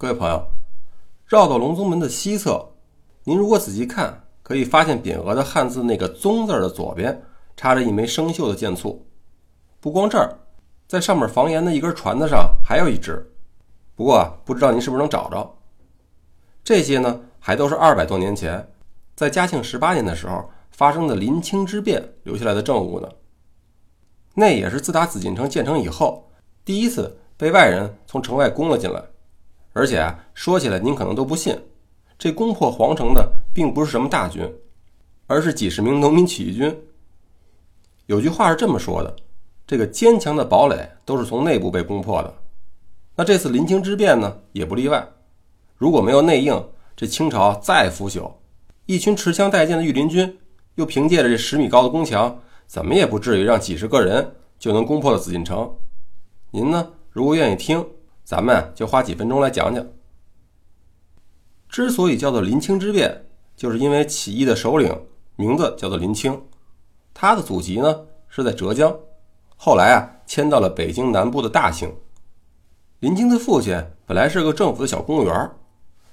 各位朋友，绕到隆宗门的西侧，您如果仔细看，可以发现匾额的汉字那个“宗”字的左边插着一枚生锈的箭簇。不光这儿，在上面房檐的一根椽子上还有一只，不过啊，不知道您是不是能找着。这些呢，还都是二百多年前，在嘉庆十八年的时候发生的临清之变留下来的证物呢。那也是自打紫禁城建成以后，第一次被外人从城外攻了进来。而且啊，说起来您可能都不信，这攻破皇城的并不是什么大军，而是几十名农民起义军。有句话是这么说的：这个坚强的堡垒都是从内部被攻破的。那这次临清之变呢，也不例外。如果没有内应，这清朝再腐朽，一群持枪带剑的御林军，又凭借着这十米高的宫墙，怎么也不至于让几十个人就能攻破了紫禁城。您呢，如果愿意听。咱们就花几分钟来讲讲。之所以叫做临清之变，就是因为起义的首领名字叫做林清，他的祖籍呢是在浙江，后来啊迁到了北京南部的大兴。林清的父亲本来是个政府的小公务员，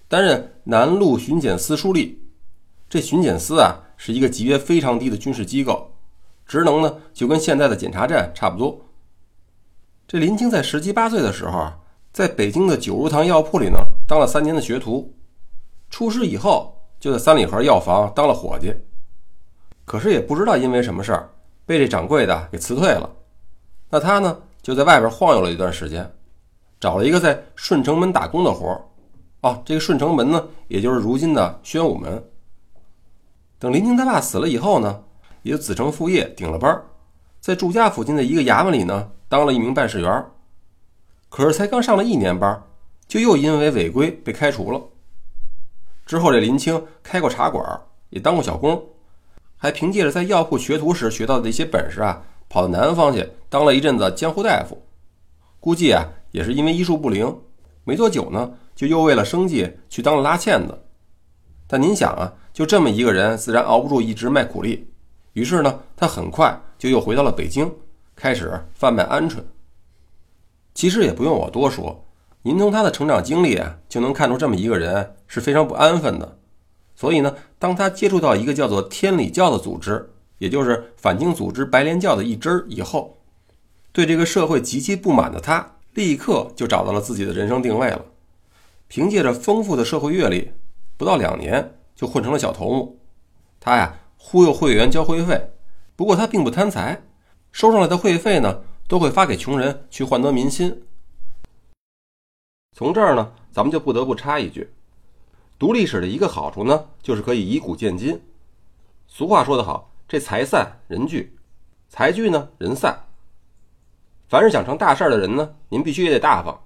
担任南路巡检司书吏。这巡检司啊是一个级别非常低的军事机构，职能呢就跟现在的检查站差不多。这林清在十七八岁的时候啊。在北京的九如堂药铺里呢，当了三年的学徒。出师以后，就在三里河药房当了伙计。可是也不知道因为什么事儿，被这掌柜的给辞退了。那他呢，就在外边晃悠了一段时间，找了一个在顺城门打工的活儿。哦，这个顺城门呢，也就是如今的宣武门。等林清他爸死了以后呢，也就子承父业顶了班，在住家附近的一个衙门里呢，当了一名办事员。可是才刚上了一年班，就又因为违规被开除了。之后这林清开过茶馆，也当过小工，还凭借着在药铺学徒时学到的一些本事啊，跑到南方去当了一阵子江湖大夫。估计啊，也是因为医术不灵，没多久呢，就又为了生计去当了拉纤子。但您想啊，就这么一个人，自然熬不住一直卖苦力，于是呢，他很快就又回到了北京，开始贩卖鹌鹑。其实也不用我多说，您从他的成长经历啊，就能看出这么一个人是非常不安分的。所以呢，当他接触到一个叫做天理教的组织，也就是反清组织白莲教的一支儿以后，对这个社会极其不满的他，立刻就找到了自己的人生定位了。凭借着丰富的社会阅历，不到两年就混成了小头目。他呀，忽悠会员交会费，不过他并不贪财，收上来的会费呢。都会发给穷人去换得民心。从这儿呢，咱们就不得不插一句：读历史的一个好处呢，就是可以以古鉴今。俗话说得好，这财散人聚，财聚呢人散。凡是想成大事的人呢，您必须也得大方。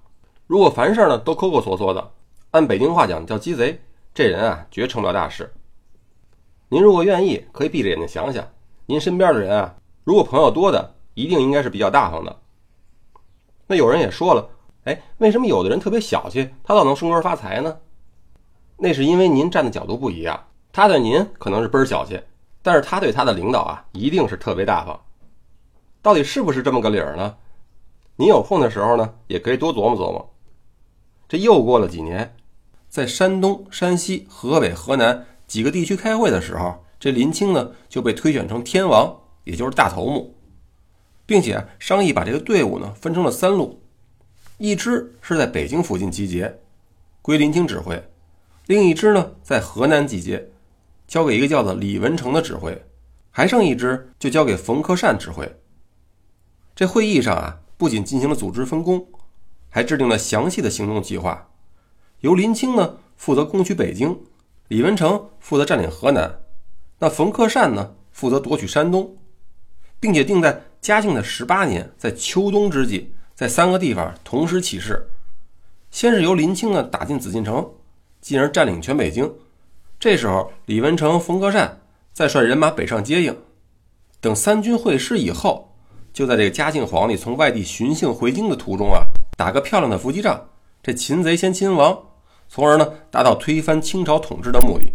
如果凡事呢都抠抠索索的，按北京话讲叫鸡贼，这人啊绝成不了大事。您如果愿意，可以闭着眼睛想想，您身边的人啊，如果朋友多的。一定应该是比较大方的。那有人也说了，哎，为什么有的人特别小气，他倒能升官发财呢？那是因为您站的角度不一样。他对您可能是倍儿小气，但是他对他的领导啊，一定是特别大方。到底是不是这么个理儿呢？您有空的时候呢，也可以多琢磨琢磨。这又过了几年，在山东、山西、河北、河南几个地区开会的时候，这林清呢就被推选成天王，也就是大头目。并且商议把这个队伍呢分成了三路，一支是在北京附近集结，归林清指挥；另一支呢在河南集结，交给一个叫做李文成的指挥；还剩一支就交给冯克善指挥。这会议上啊，不仅进行了组织分工，还制定了详细的行动计划。由林清呢负责攻取北京，李文成负责占领河南，那冯克善呢负责夺取山东，并且定在。嘉庆的十八年，在秋冬之际，在三个地方同时起事。先是由林清呢打进紫禁城，进而占领全北京。这时候，李文成、冯克善再率人马北上接应。等三军会师以后，就在这个嘉庆皇帝从外地巡幸回京的途中啊，打个漂亮的伏击仗，这擒贼先擒王，从而呢达到推翻清朝统治的目的。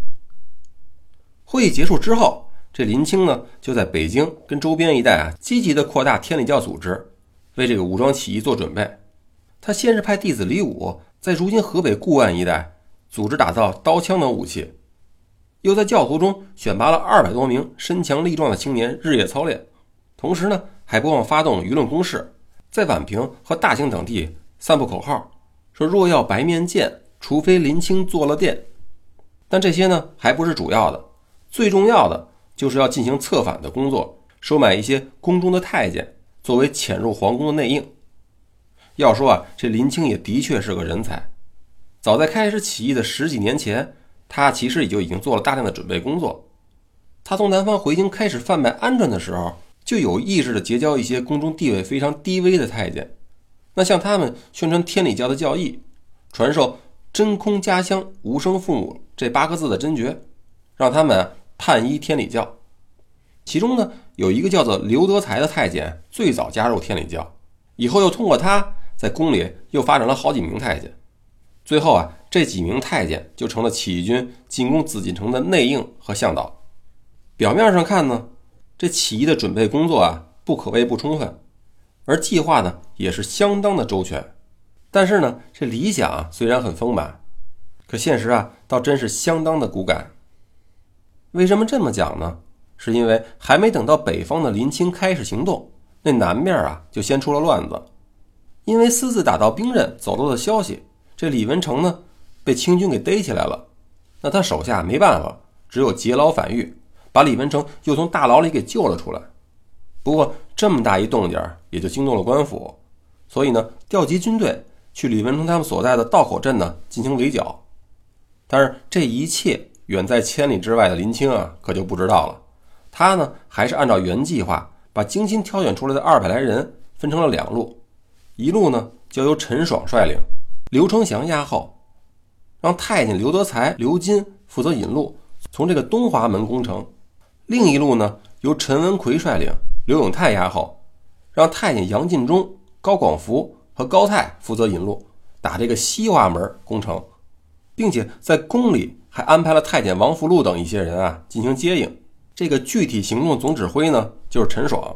会议结束之后。这林清呢，就在北京跟周边一带啊，积极的扩大天理教组织，为这个武装起义做准备。他先是派弟子李武在如今河北固安一带组织打造刀枪等武器，又在教徒中选拔了二百多名身强力壮的青年日夜操练，同时呢还不忘发动舆论攻势，在宛平和大兴等地散布口号，说若要白面见，除非林清做了殿。但这些呢还不是主要的，最重要的就是要进行策反的工作，收买一些宫中的太监，作为潜入皇宫的内应。要说啊，这林清也的确是个人才。早在开始起义的十几年前，他其实也就已经做了大量的准备工作。他从南方回京开始贩卖鹌鹑的时候，就有意识的结交一些宫中地位非常低微的太监，那向他们宣传天理教的教义，传授“真空家乡，无生父母”这八个字的真诀，让他们判依天理教。其中呢，有一个叫做刘德才的太监，最早加入天理教，以后又通过他。在宫里又发展了好几名太监，最后啊，这几名太监就成了起义军进攻紫禁城的内应和向导。表面上看呢，这起义的准备工作啊，不可谓不充分，而计划呢也是相当的周全。但是呢，这理想啊虽然很丰满，可现实啊倒真是相当的骨感。为什么这么讲呢？是因为还没等到北方的林清开始行动，那南面啊就先出了乱子。因为私自打到兵刃走漏的消息，这李文成呢被清军给逮起来了。那他手下没办法，只有劫牢反狱，把李文成又从大牢里给救了出来。不过这么大一动静也就惊动了官府，所以呢调集军队去李文成他们所在的道口镇呢进行围剿。但是这一切远在千里之外的林清啊可就不知道了。他呢还是按照原计划，把精心挑选出来的二百来人分成了两路。一路呢，交由陈爽率领，刘承祥押后，让太监刘德才、刘金负责引路，从这个东华门攻城；另一路呢，由陈文奎率领，刘永泰押后，让太监杨进忠、高广福和高泰负责引路，打这个西华门攻城，并且在宫里还安排了太监王福禄等一些人啊进行接应。这个具体行动总指挥呢，就是陈爽。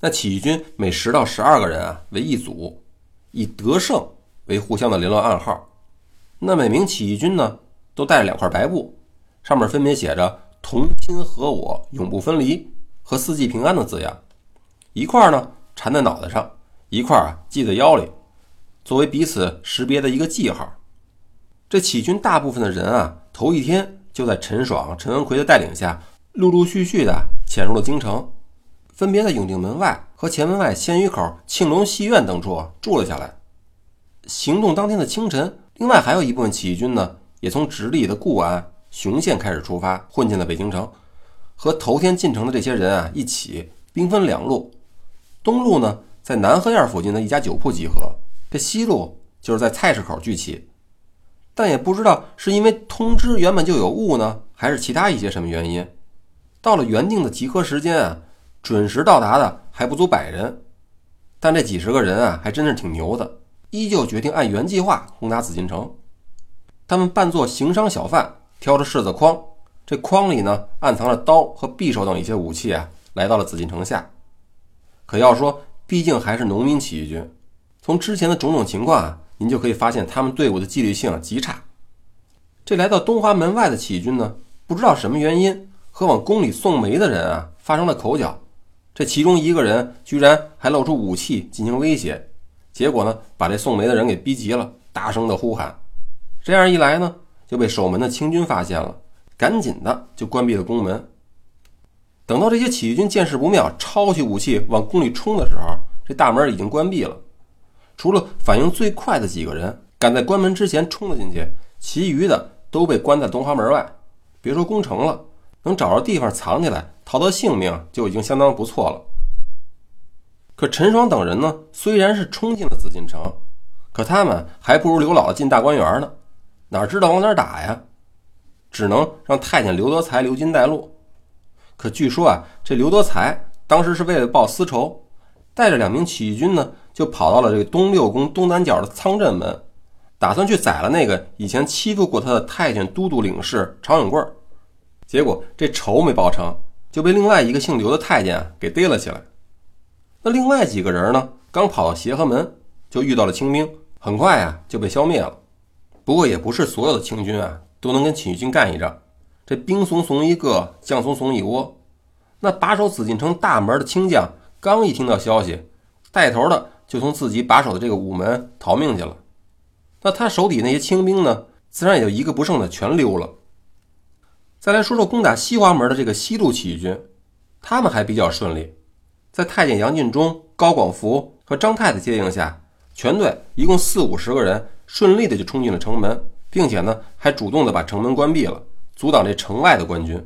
那起义军每十到十二个人啊为一组，以得胜为互相的联络暗号。那每名起义军呢都带着两块白布，上面分别写着“同心合我，永不分离”和“四季平安”的字样。一块呢缠在脑袋上，一块啊系在腰里，作为彼此识别的一个记号。这起义军大部分的人啊，头一天就在陈爽、陈文奎的带领下，陆陆续续的潜入了京城。分别在永定门外和前门外鲜鱼口、庆隆戏院等处住了下来。行动当天的清晨，另外还有一部分起义军呢，也从直隶的固安、雄县开始出发，混进了北京城，和头天进城的这些人啊一起兵分两路。东路呢，在南河沿附近的一家酒铺集合；这西路就是在菜市口聚齐。但也不知道是因为通知原本就有误呢，还是其他一些什么原因，到了原定的集合时间啊。准时到达的还不足百人，但这几十个人啊，还真是挺牛的，依旧决定按原计划攻打紫禁城。他们扮作行商小贩，挑着柿子筐，这筐里呢暗藏着刀和匕首等一些武器啊，来到了紫禁城下。可要说，毕竟还是农民起义军，从之前的种种情况啊，您就可以发现他们队伍的纪律性极差。这来到东华门外的起义军呢，不知道什么原因，和往宫里送煤的人啊发生了口角。这其中一个人居然还露出武器进行威胁，结果呢，把这送煤的人给逼急了，大声的呼喊。这样一来呢，就被守门的清军发现了，赶紧的就关闭了宫门。等到这些起义军见势不妙，抄起武器往宫里冲的时候，这大门已经关闭了。除了反应最快的几个人赶在关门之前冲了进去，其余的都被关在东华门外。别说攻城了，能找着地方藏起来。逃得性命就已经相当不错了。可陈爽等人呢，虽然是冲进了紫禁城，可他们还不如刘姥姥进大观园呢，哪知道往哪打呀？只能让太监刘德才、刘金带路。可据说啊，这刘德才当时是为了报私仇，带着两名起义军呢，就跑到了这个东六宫东南角的仓镇门，打算去宰了那个以前欺负过他的太监都督领事常永贵。结果这仇没报成。就被另外一个姓刘的太监给逮了起来。那另外几个人呢？刚跑到协和门，就遇到了清兵，很快啊就被消灭了。不过也不是所有的清军啊都能跟起义军干一仗，这兵怂怂一个，将怂怂一窝。那把守紫禁城大门的清将刚一听到消息，带头的就从自己把守的这个午门逃命去了。那他手底那些清兵呢，自然也就一个不剩的全溜了。再来说说攻打西华门的这个西路起义军，他们还比较顺利，在太监杨进忠、高广福和张泰的接应下，全队一共四五十个人，顺利的就冲进了城门，并且呢，还主动的把城门关闭了，阻挡这城外的官军。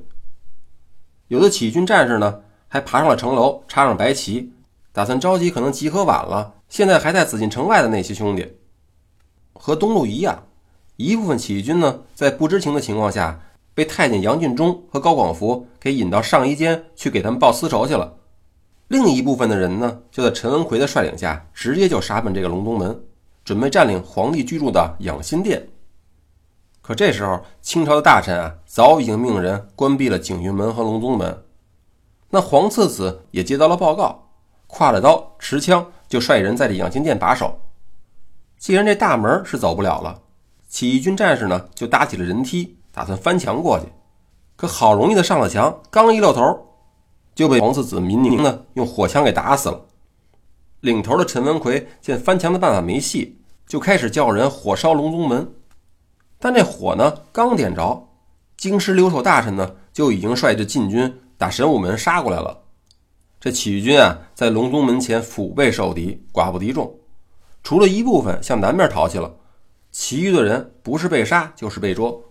有的起义军战士呢，还爬上了城楼，插上白旗，打算召集可能集合晚了，现在还在紫禁城外的那些兄弟。和东路一样，一部分起义军呢，在不知情的情况下。被太监杨俊忠和高广福给引到上衣间去给他们报私仇去了。另一部分的人呢，就在陈文奎的率领下，直接就杀奔这个隆宗门，准备占领皇帝居住的养心殿。可这时候，清朝的大臣啊，早已经命人关闭了景云门和隆宗门。那皇次子也接到了报告，挎着刀持枪，就率人在这养心殿把守。既然这大门是走不了了，起义军战士呢，就搭起了人梯。打算翻墙过去，可好容易的上了墙，刚一露头，就被皇四子民宁呢用火枪给打死了。领头的陈文奎见翻墙的办法没戏，就开始叫人火烧隆宗门。但这火呢刚点着，京师留守大臣呢就已经率着禁军打神武门杀过来了。这起义军啊在隆宗门前腹背受敌，寡不敌众，除了一部分向南边逃去了，其余的人不是被杀就是被捉。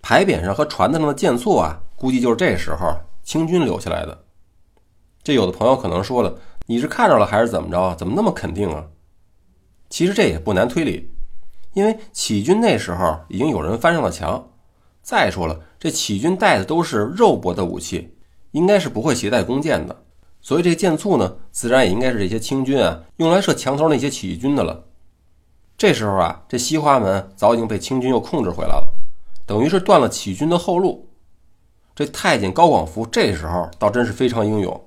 牌匾上和船子上的箭簇啊，估计就是这时候清军留下来的。这有的朋友可能说了，你是看着了还是怎么着？怎么那么肯定啊？其实这也不难推理，因为起义军那时候已经有人翻上了墙。再说了，这起义军带的都是肉搏的武器，应该是不会携带弓箭的，所以这箭簇呢，自然也应该是这些清军啊用来射墙头那些起义军的了。这时候啊，这西华门早已经被清军又控制回来了。等于是断了起义军的后路。这太监高广福这时候倒真是非常英勇，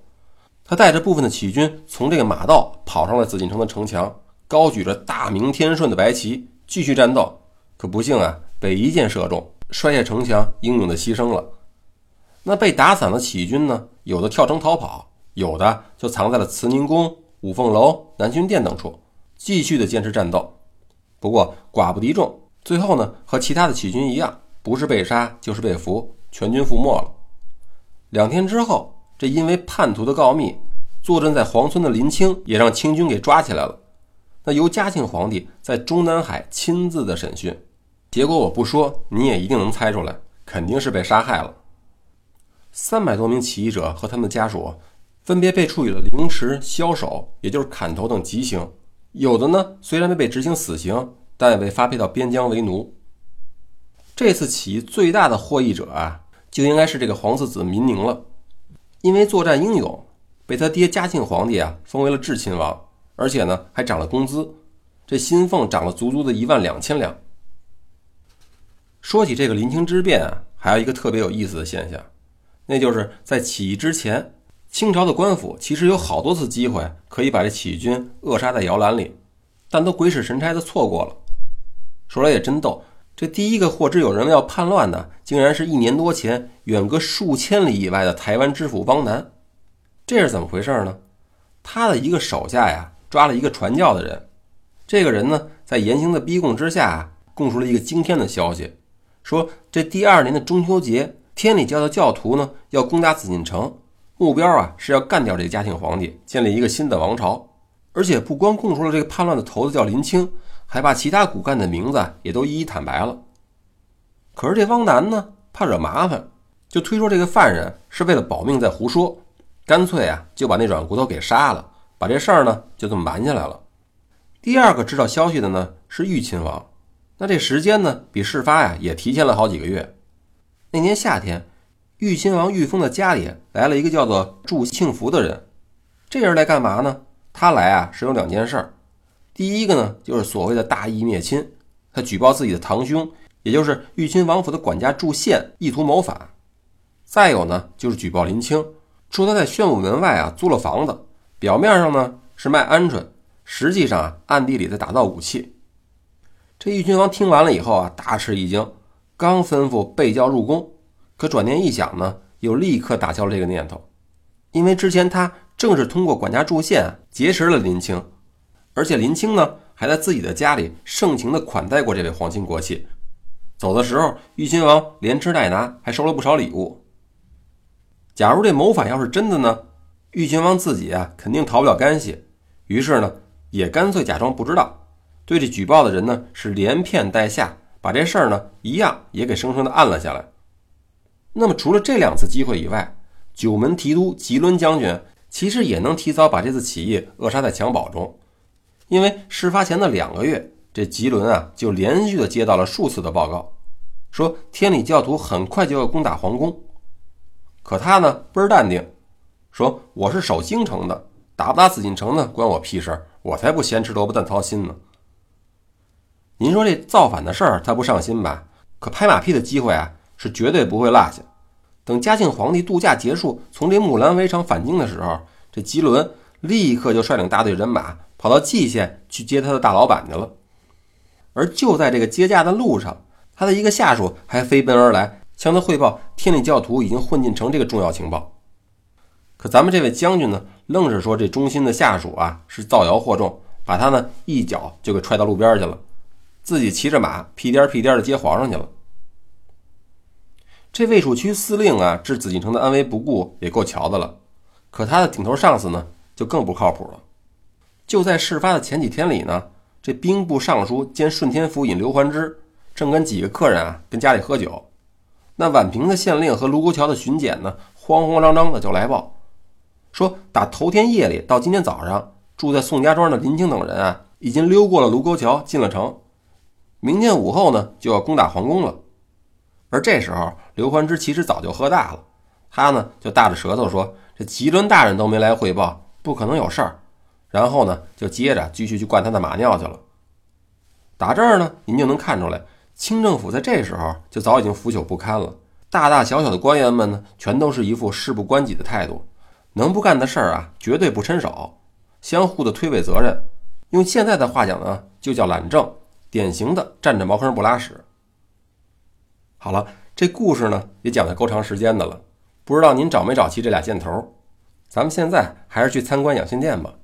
他带着部分的起义军从这个马道跑上了紫禁城的城墙，高举着“大明天顺”的白旗继续战斗。可不幸啊，被一箭射中，摔下城墙，英勇的牺牲了。那被打散的起义军呢，有的跳城逃跑，有的就藏在了慈宁宫、五凤楼、南巡殿等处，继续的坚持战斗。不过寡不敌众，最后呢，和其他的起义军一样。不是被杀就是被俘，全军覆没了。两天之后，这因为叛徒的告密，坐镇在黄村的林清也让清军给抓起来了。那由嘉庆皇帝在中南海亲自的审讯，结果我不说你也一定能猜出来，肯定是被杀害了。三百多名起义者和他们的家属，分别被处以了凌迟、枭首，也就是砍头等极刑。有的呢，虽然没被执行死刑，但也被发配到边疆为奴。这次起义最大的获益者啊，就应该是这个皇四子民宁了，因为作战英勇，被他爹嘉庆皇帝啊封为了至亲王，而且呢还涨了工资，这薪俸涨了足足的一万两千两。说起这个临清之变啊，还有一个特别有意思的现象，那就是在起义之前，清朝的官府其实有好多次机会可以把这起义军扼杀在摇篮里，但都鬼使神差的错过了。说来也真逗。这第一个获知有人要叛乱的，竟然是一年多前远隔数千里以外的台湾知府汪南。这是怎么回事呢？他的一个手下呀，抓了一个传教的人。这个人呢，在严刑的逼供之下，供出了一个惊天的消息，说这第二年的中秋节，天理教的教徒呢要攻打紫禁城，目标啊是要干掉这个嘉庆皇帝，建立一个新的王朝。而且不光供出了这个叛乱的头子叫林清。还把其他骨干的名字也都一一坦白了。可是这汪南呢，怕惹麻烦，就推说这个犯人是为了保命在胡说，干脆啊就把那软骨头给杀了，把这事儿呢就这么瞒下来了。第二个知道消息的呢是裕亲王，那这时间呢比事发呀也提前了好几个月。那年夏天，裕亲王裕丰的家里来了一个叫做祝庆福的人，这人来干嘛呢？他来啊是有两件事儿。第一个呢，就是所谓的大义灭亲，他举报自己的堂兄，也就是裕亲王府的管家祝宪意图谋反；再有呢，就是举报林清，说他在宣武门外啊租了房子，表面上呢是卖鹌鹑，实际上啊，暗地里在打造武器。这玉君王听完了以后啊，大吃一惊，刚吩咐备轿入宫，可转念一想呢，又立刻打消了这个念头，因为之前他正是通过管家祝献结识了林清，而且林清呢，还在自己的家里盛情的款待过这位皇亲国戚。走的时候，玉亲王连吃带拿，还收了不少礼物。假如这谋反要是真的呢，玉亲王自己啊肯定逃不了干系，于是呢也干脆假装不知道，对这举报的人呢是连骗带吓，把这事儿呢一样也给生生的按了下来。那么除了这两次机会以外，九门提督吉伦将军其实也能提早把这次起义扼杀在襁褓中，因为事发前的两个月，这吉伦啊就连续的接到了数次的报告，说天理教徒很快就要攻打皇宫。可他呢倍儿淡定，说我是守京城的，打不打紫禁城呢关我屁事儿，我才不咸吃萝卜淡操心呢。您说这造反的事儿他不上心吧？可拍马屁的机会啊是绝对不会落下。等嘉庆皇帝度假结束，从这木兰围城返京的时候，这吉伦立刻就率领大队人马跑到蓟县去接他的大老板去了。而就在这个接驾的路上，他的一个下属还飞奔而来。向他汇报天理教徒已经混进城这个重要情报，可咱们这位将军呢，愣是说这忠心的下属啊是造谣惑众，把他呢一脚就给踹到路边去了，自己骑着马屁颠屁颠的接皇上去了。这卫戍区司令啊，置紫禁城的安危不顾也够瞧的了，可他的顶头上司呢就更不靠谱了。就在事发的前几天里呢，这兵部尚书兼顺天府尹刘环之正跟几个客人啊跟家里喝酒。那宛平的县令和卢沟桥的巡检呢，慌慌张张的就来报，说打头天夜里到今天早上，住在宋家庄的林清等人啊，已经溜过了卢沟桥进了城，明天午后呢就要攻打皇宫了。而这时候，刘欢之其实早就喝大了，他呢就大着舌头说：“这吉伦大人都没来汇报，不可能有事儿。”然后呢就接着继续去灌他的马尿去了。打这儿呢，您就能看出来。清政府在这时候就早已经腐朽不堪了，大大小小的官员们呢，全都是一副事不关己的态度，能不干的事儿啊，绝对不伸手，相互的推诿责任，用现在的话讲呢，就叫懒政，典型的站着茅坑不拉屎。好了，这故事呢也讲的够长时间的了，不知道您找没找齐这俩箭头？咱们现在还是去参观养心殿吧。